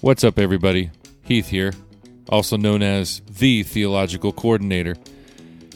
What's up, everybody? Heath here, also known as the Theological Coordinator.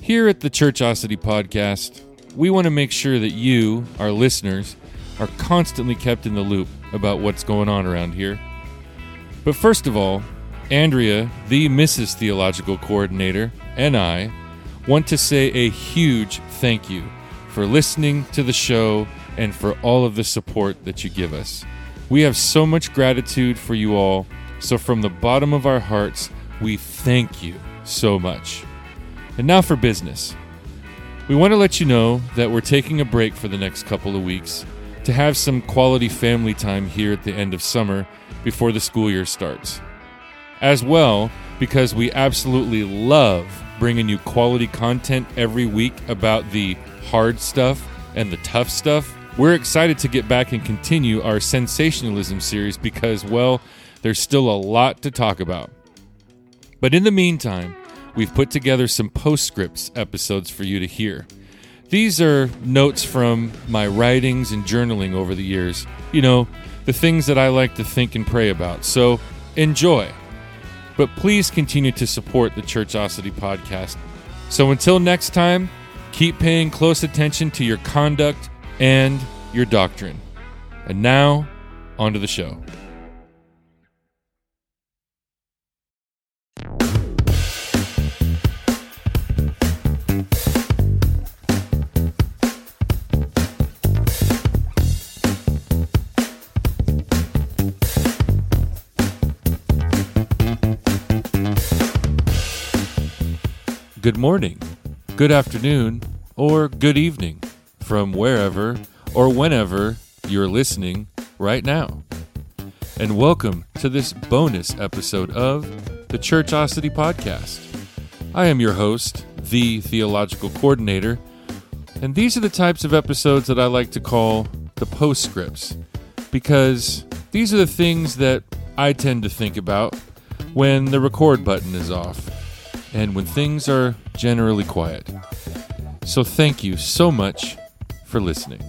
Here at the Churchosity Podcast, we want to make sure that you, our listeners, are constantly kept in the loop about what's going on around here. But first of all, Andrea, the Mrs. Theological Coordinator, and I want to say a huge thank you for listening to the show and for all of the support that you give us. We have so much gratitude for you all, so from the bottom of our hearts, we thank you so much. And now for business. We want to let you know that we're taking a break for the next couple of weeks to have some quality family time here at the end of summer before the school year starts. As well, because we absolutely love bringing you quality content every week about the hard stuff and the tough stuff, we're excited to get back and continue our sensationalism series because, well, there's still a lot to talk about. But in the meantime, we've put together some postscripts episodes for you to hear. These are notes from my writings and journaling over the years. You know, the things that I like to think and pray about. So enjoy. But please continue to support the Churchosity podcast. So until next time, keep paying close attention to your conduct and your doctrine. And now, on to the show. Good morning, good afternoon, or good evening from wherever or whenever you're listening right now. And welcome to this bonus episode of the Churchosity Podcast. I am your host, the Theological Coordinator, and these are the types of episodes that I like to call the postscripts because these are the things that I tend to think about when the record button is off and when things are generally quiet. So, thank you so much for listening.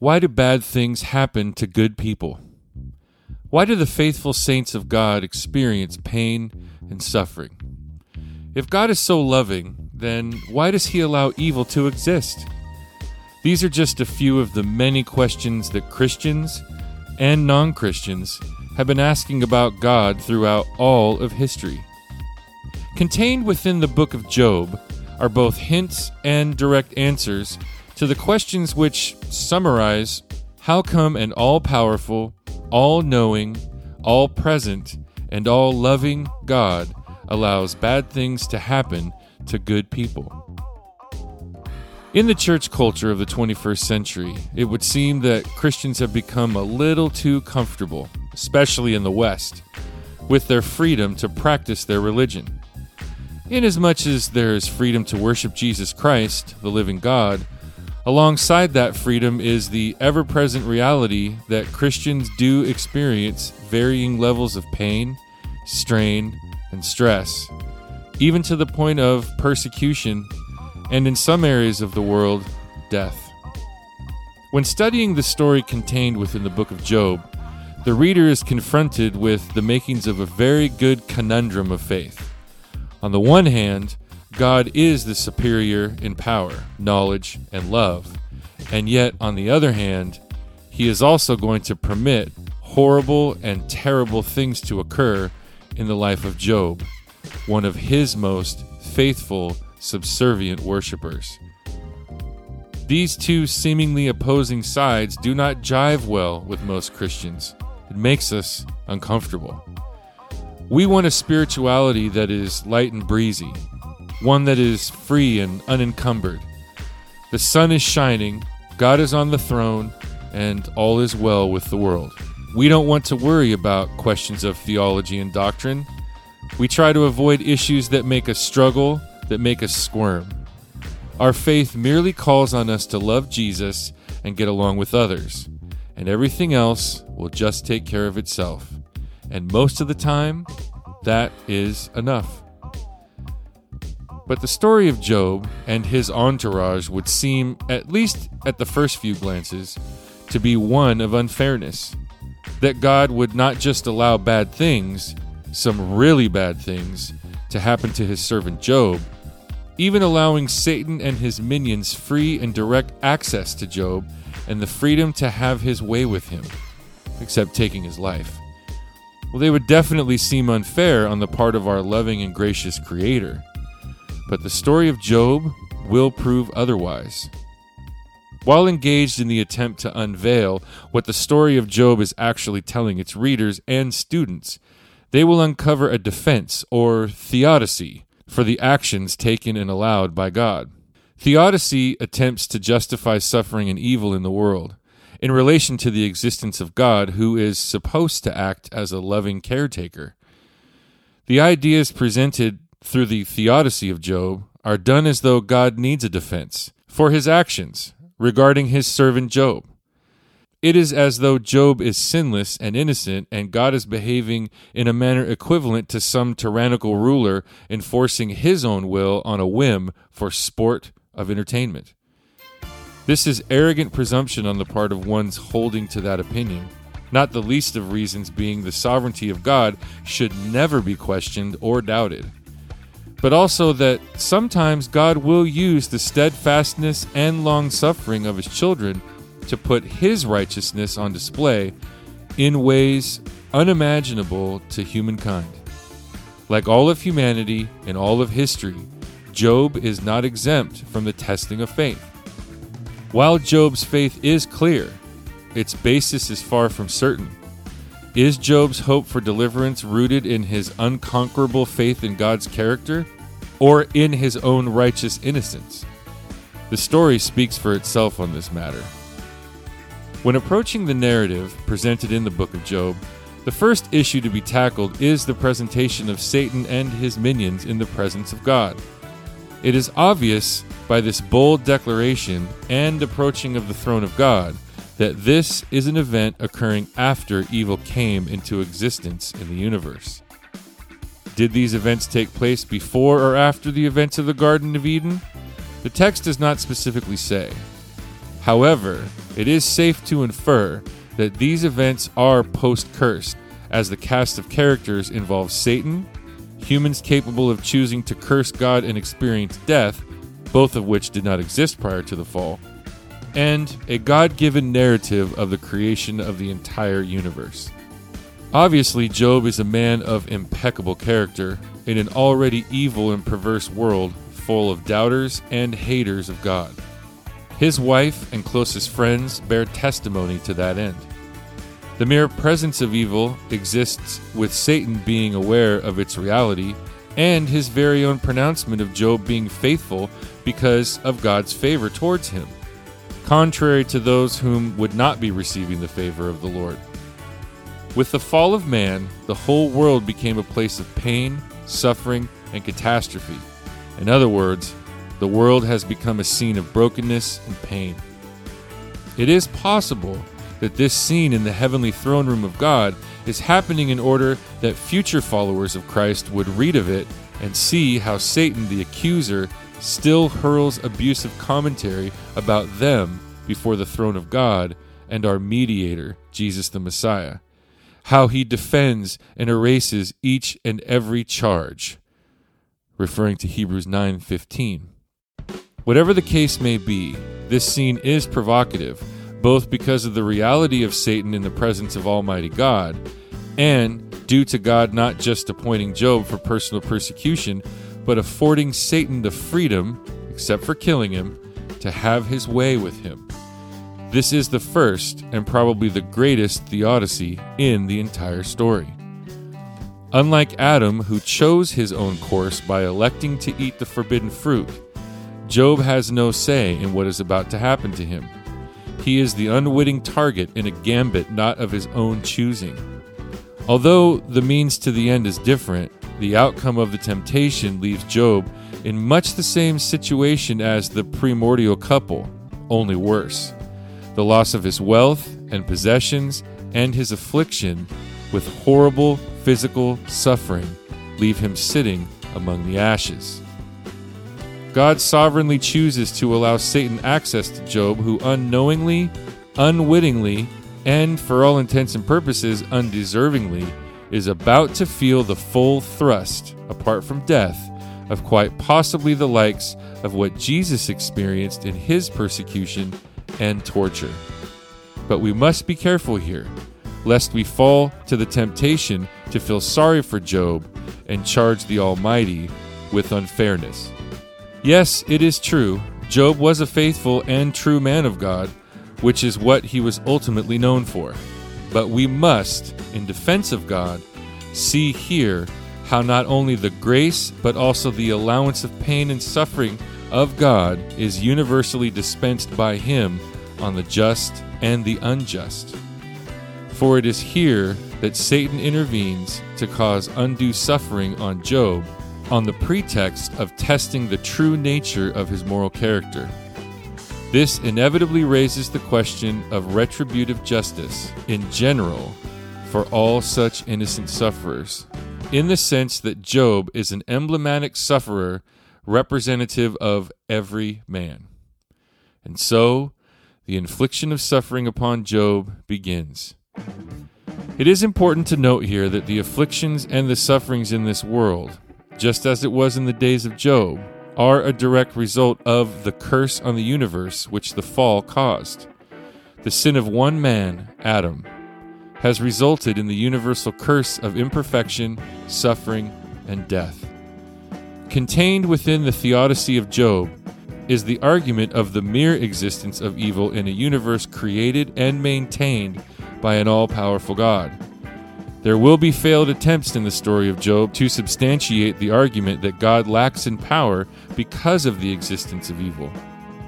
Why do bad things happen to good people? Why do the faithful saints of God experience pain and suffering? If God is so loving, then why does He allow evil to exist? These are just a few of the many questions that Christians and non Christians have been asking about God throughout all of history. Contained within the book of Job are both hints and direct answers to the questions which summarize how come an all powerful, all knowing, all present, and all loving God allows bad things to happen to good people. In the church culture of the 21st century, it would seem that Christians have become a little too comfortable, especially in the West, with their freedom to practice their religion. Inasmuch as there is freedom to worship Jesus Christ, the living God, alongside that freedom is the ever present reality that Christians do experience varying levels of pain, strain, and stress, even to the point of persecution and in some areas of the world, death. When studying the story contained within the book of Job, the reader is confronted with the makings of a very good conundrum of faith. On the one hand, God is the superior in power, knowledge, and love, and yet, on the other hand, He is also going to permit horrible and terrible things to occur in the life of Job, one of His most faithful subservient worshippers. These two seemingly opposing sides do not jive well with most Christians. It makes us uncomfortable. We want a spirituality that is light and breezy, one that is free and unencumbered. The sun is shining, God is on the throne, and all is well with the world. We don't want to worry about questions of theology and doctrine. We try to avoid issues that make us struggle that make us squirm. Our faith merely calls on us to love Jesus and get along with others, and everything else will just take care of itself. And most of the time, that is enough. But the story of Job and his entourage would seem, at least at the first few glances, to be one of unfairness. that God would not just allow bad things, some really bad things, to happen to his servant Job, even allowing Satan and his minions free and direct access to Job and the freedom to have his way with him, except taking his life. Well, they would definitely seem unfair on the part of our loving and gracious Creator. But the story of Job will prove otherwise. While engaged in the attempt to unveil what the story of Job is actually telling its readers and students, they will uncover a defense or theodicy for the actions taken and allowed by God. Theodicy attempts to justify suffering and evil in the world in relation to the existence of God, who is supposed to act as a loving caretaker. The ideas presented through the theodicy of Job are done as though God needs a defense for his actions regarding his servant Job. It is as though Job is sinless and innocent, and God is behaving in a manner equivalent to some tyrannical ruler enforcing his own will on a whim for sport of entertainment. This is arrogant presumption on the part of one's holding to that opinion, not the least of reasons being the sovereignty of God should never be questioned or doubted but also that sometimes God will use the steadfastness and long suffering of his children to put his righteousness on display in ways unimaginable to humankind. Like all of humanity and all of history, Job is not exempt from the testing of faith. While Job's faith is clear, its basis is far from certain. Is Job's hope for deliverance rooted in his unconquerable faith in God's character or in his own righteous innocence? The story speaks for itself on this matter. When approaching the narrative presented in the book of Job, the first issue to be tackled is the presentation of Satan and his minions in the presence of God. It is obvious by this bold declaration and approaching of the throne of God that this is an event occurring after evil came into existence in the universe. Did these events take place before or after the events of the Garden of Eden? The text does not specifically say. However, it is safe to infer that these events are post cursed, as the cast of characters involves Satan, humans capable of choosing to curse God and experience death, both of which did not exist prior to the fall, and a God given narrative of the creation of the entire universe. Obviously, Job is a man of impeccable character in an already evil and perverse world full of doubters and haters of God. His wife and closest friends bear testimony to that end. The mere presence of evil exists with Satan being aware of its reality and his very own pronouncement of Job being faithful because of God's favor towards him contrary to those whom would not be receiving the favor of the Lord. With the fall of man, the whole world became a place of pain, suffering, and catastrophe. In other words, the world has become a scene of brokenness and pain. It is possible that this scene in the heavenly throne room of God is happening in order that future followers of Christ would read of it and see how Satan, the accuser, still hurls abusive commentary about them before the throne of God and our mediator, Jesus the Messiah. How he defends and erases each and every charge, referring to Hebrews 9:15. Whatever the case may be, this scene is provocative, both because of the reality of Satan in the presence of Almighty God, and due to God not just appointing Job for personal persecution, but affording Satan the freedom, except for killing him, to have his way with him. This is the first and probably the greatest theodicy in the entire story. Unlike Adam, who chose his own course by electing to eat the forbidden fruit, Job has no say in what is about to happen to him. He is the unwitting target in a gambit not of his own choosing. Although the means to the end is different, the outcome of the temptation leaves Job in much the same situation as the primordial couple, only worse. The loss of his wealth and possessions and his affliction with horrible physical suffering leave him sitting among the ashes. God sovereignly chooses to allow Satan access to Job, who unknowingly, unwittingly, and for all intents and purposes undeservingly, is about to feel the full thrust, apart from death, of quite possibly the likes of what Jesus experienced in his persecution and torture. But we must be careful here, lest we fall to the temptation to feel sorry for Job and charge the Almighty with unfairness. Yes, it is true, Job was a faithful and true man of God, which is what he was ultimately known for. But we must, in defense of God, see here how not only the grace but also the allowance of pain and suffering of God is universally dispensed by Him on the just and the unjust. For it is here that Satan intervenes to cause undue suffering on Job on the pretext of testing the true nature of his moral character. This inevitably raises the question of retributive justice in general for all such innocent sufferers, in the sense that Job is an emblematic sufferer representative of every man. And so, the infliction of suffering upon Job begins. It is important to note here that the afflictions and the sufferings in this world, just as it was in the days of Job, are a direct result of the curse on the universe which the fall caused. The sin of one man, Adam, has resulted in the universal curse of imperfection, suffering, and death. Contained within the theodicy of Job is the argument of the mere existence of evil in a universe created and maintained by an all powerful God. There will be failed attempts in the story of Job to substantiate the argument that God lacks in power because of the existence of evil.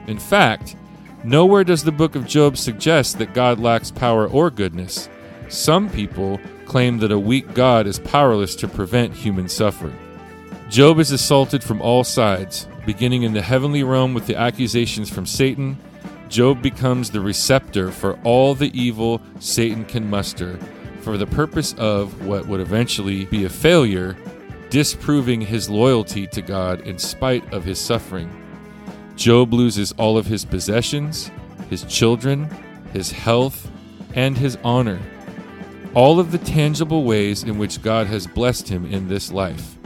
In fact, nowhere does the book of Job suggest that God lacks power or goodness. Some people claim that a weak God is powerless to prevent human suffering. Job is assaulted from all sides, beginning in the heavenly realm with the accusations from Satan. Job becomes the receptor for all the evil Satan can muster for the purpose of what would eventually be a failure, disproving his loyalty to God in spite of his suffering. Job loses all of his possessions, his children, his health, and his honor, all of the tangible ways in which God has blessed him in this life.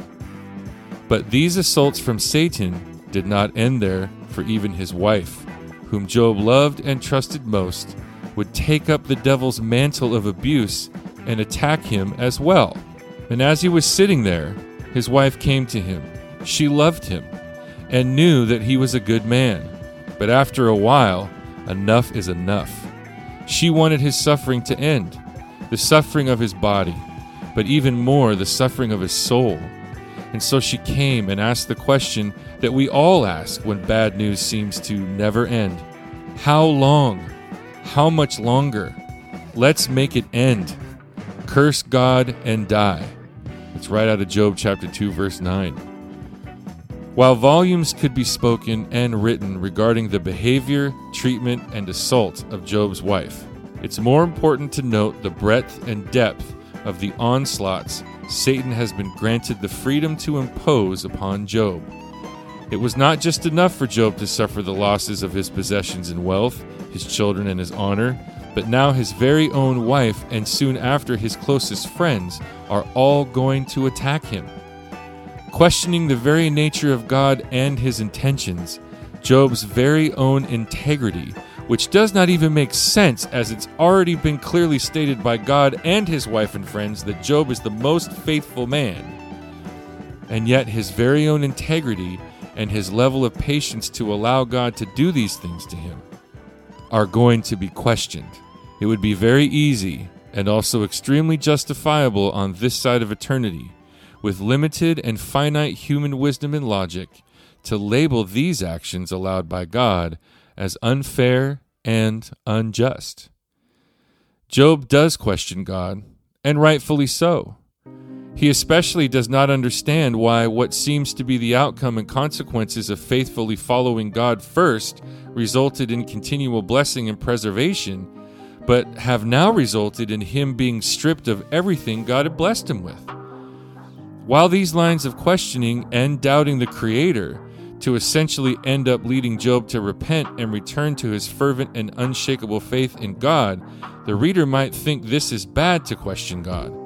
But these assaults from Satan did not end there for even his wife, whom Job loved and trusted most, would take up the devil's mantle of abuse and attack him as well. And as he was sitting there, his wife came to him. She loved him and knew that he was a good man. But after a while, enough is enough. She wanted his suffering to end, the suffering of his body, but even more the suffering of his soul. And so she came and asked the question that we all ask when bad news seems to never end How long? How much longer? Let's make it end curse God and die. It's right out of Job chapter 2, verse 9. While volumes could be spoken and written regarding the behavior, treatment, and assault of Job's wife, it's more important to note the breadth and depth of the onslaughts Satan has been granted the freedom to impose upon Job. It was not just enough for Job to suffer the losses of his possessions and wealth, his children and his honor, but now his very own wife and soon after his closest friends are all going to attack him. Questioning the very nature of God and his intentions, Job's very own integrity, which does not even make sense as it's already been clearly stated by God and his wife and friends that Job is the most faithful man. And yet, his very own integrity and his level of patience to allow God to do these things to him are going to be questioned. It would be very easy and also extremely justifiable on this side of eternity, with limited and finite human wisdom and logic, to label these actions allowed by God as unfair and unjust. Job does question God, and rightfully so. He especially does not understand why what seems to be the outcome and consequences of faithfully following God first resulted in continual blessing and preservation, but have now resulted in him being stripped of everything God had blessed him with. While these lines of questioning and doubting the Creator to essentially end up leading Job to repent and return to his fervent and unshakable faith in God, the reader might think this is bad to question God.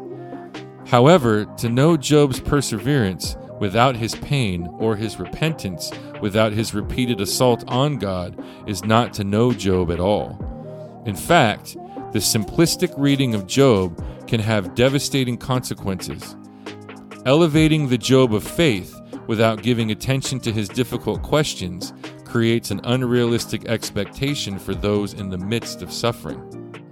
However, to know Job's perseverance without his pain or his repentance without his repeated assault on God is not to know Job at all. In fact, the simplistic reading of Job can have devastating consequences. Elevating the Job of faith without giving attention to his difficult questions creates an unrealistic expectation for those in the midst of suffering.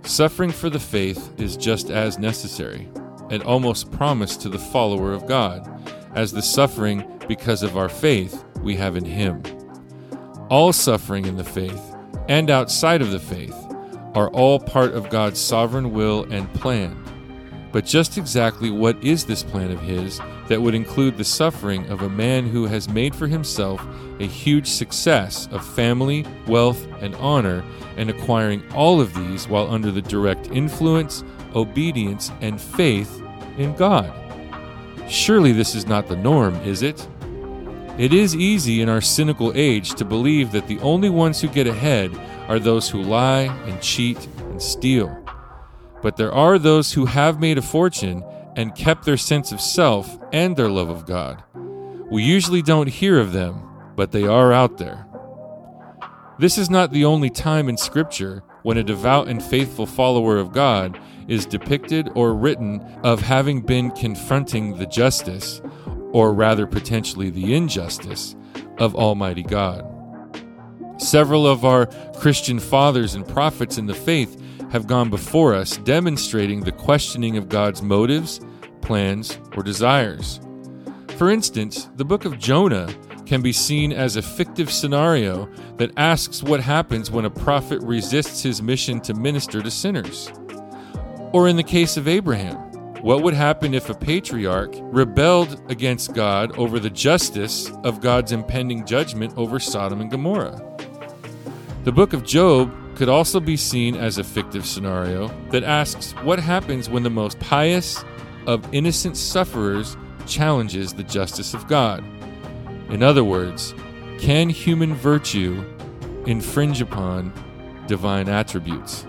Suffering for the faith is just as necessary and almost promised to the follower of God as the suffering because of our faith we have in Him. All suffering in the faith and outside of the faith are all part of God's sovereign will and plan. But just exactly what is this plan of His that would include the suffering of a man who has made for himself a huge success of family, wealth, and honor, and acquiring all of these while under the direct influence, obedience, and faith in God? Surely this is not the norm, is it? It is easy in our cynical age to believe that the only ones who get ahead are those who lie and cheat and steal. But there are those who have made a fortune and kept their sense of self and their love of God. We usually don't hear of them, but they are out there. This is not the only time in Scripture when a devout and faithful follower of God is depicted or written of having been confronting the justice, or rather potentially the injustice, of Almighty God. Several of our Christian fathers and prophets in the faith have gone before us, demonstrating the questioning of God's motives, plans, or desires. For instance, the book of Jonah can be seen as a fictive scenario that asks what happens when a prophet resists his mission to minister to sinners. Or in the case of Abraham, what would happen if a patriarch rebelled against God over the justice of God's impending judgment over Sodom and Gomorrah? The book of Job could also be seen as a fictive scenario that asks what happens when the most pious of innocent sufferers challenges the justice of God. In other words, can human virtue infringe upon divine attributes?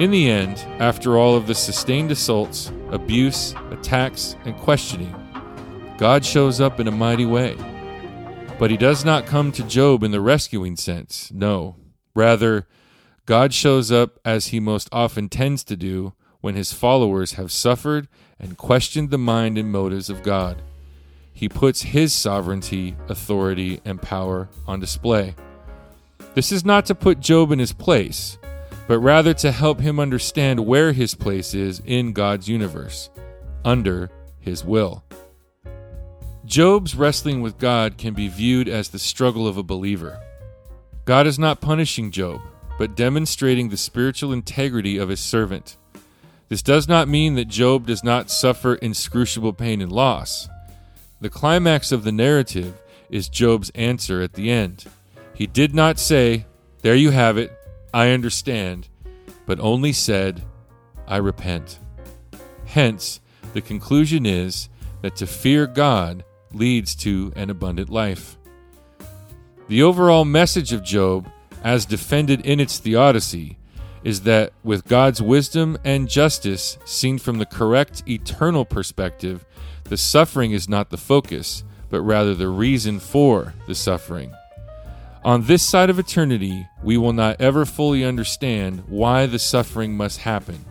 In the end, after all of the sustained assaults, abuse, attacks, and questioning, God shows up in a mighty way. But he does not come to Job in the rescuing sense, no. Rather, God shows up as he most often tends to do when his followers have suffered and questioned the mind and motives of God. He puts his sovereignty, authority, and power on display. This is not to put Job in his place but rather to help him understand where his place is in God's universe, under his will. Job's wrestling with God can be viewed as the struggle of a believer. God is not punishing Job, but demonstrating the spiritual integrity of his servant. This does not mean that Job does not suffer inscrutable pain and loss. The climax of the narrative is Job's answer at the end. He did not say, There you have it, I understand, but only said, I repent. Hence, the conclusion is that to fear God leads to an abundant life. The overall message of Job, as defended in its theodicy, is that with God's wisdom and justice seen from the correct eternal perspective, the suffering is not the focus, but rather the reason for the suffering. On this side of eternity, we will not ever fully understand why the suffering must happen,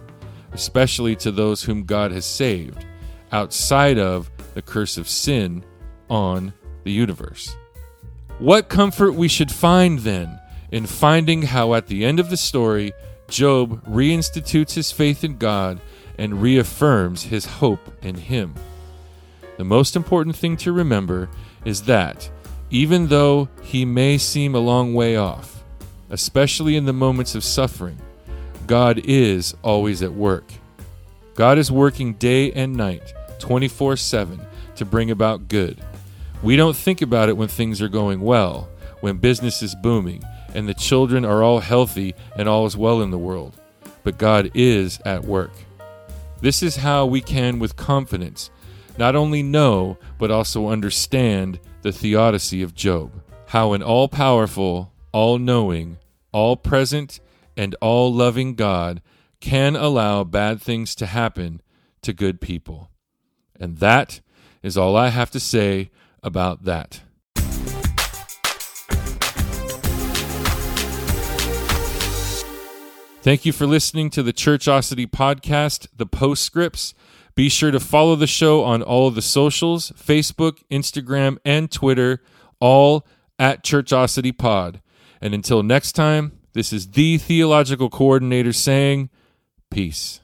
especially to those whom God has saved, outside of the curse of sin on the universe. What comfort we should find then in finding how at the end of the story, Job reinstitutes his faith in God and reaffirms his hope in Him. The most important thing to remember is that even though he may seem a long way off, especially in the moments of suffering, God is always at work. God is working day and night, 24 7, to bring about good. We don't think about it when things are going well, when business is booming, and the children are all healthy and all is well in the world. But God is at work. This is how we can, with confidence, not only know, but also understand the theodicy of Job. How an all powerful, all knowing, all present, and all loving God can allow bad things to happen to good people. And that is all I have to say about that. Thank you for listening to the Churchosity podcast, the postscripts. Be sure to follow the show on all of the socials Facebook, Instagram, and Twitter, all at Churchosity Pod. And until next time, this is the theological coordinator saying, Peace.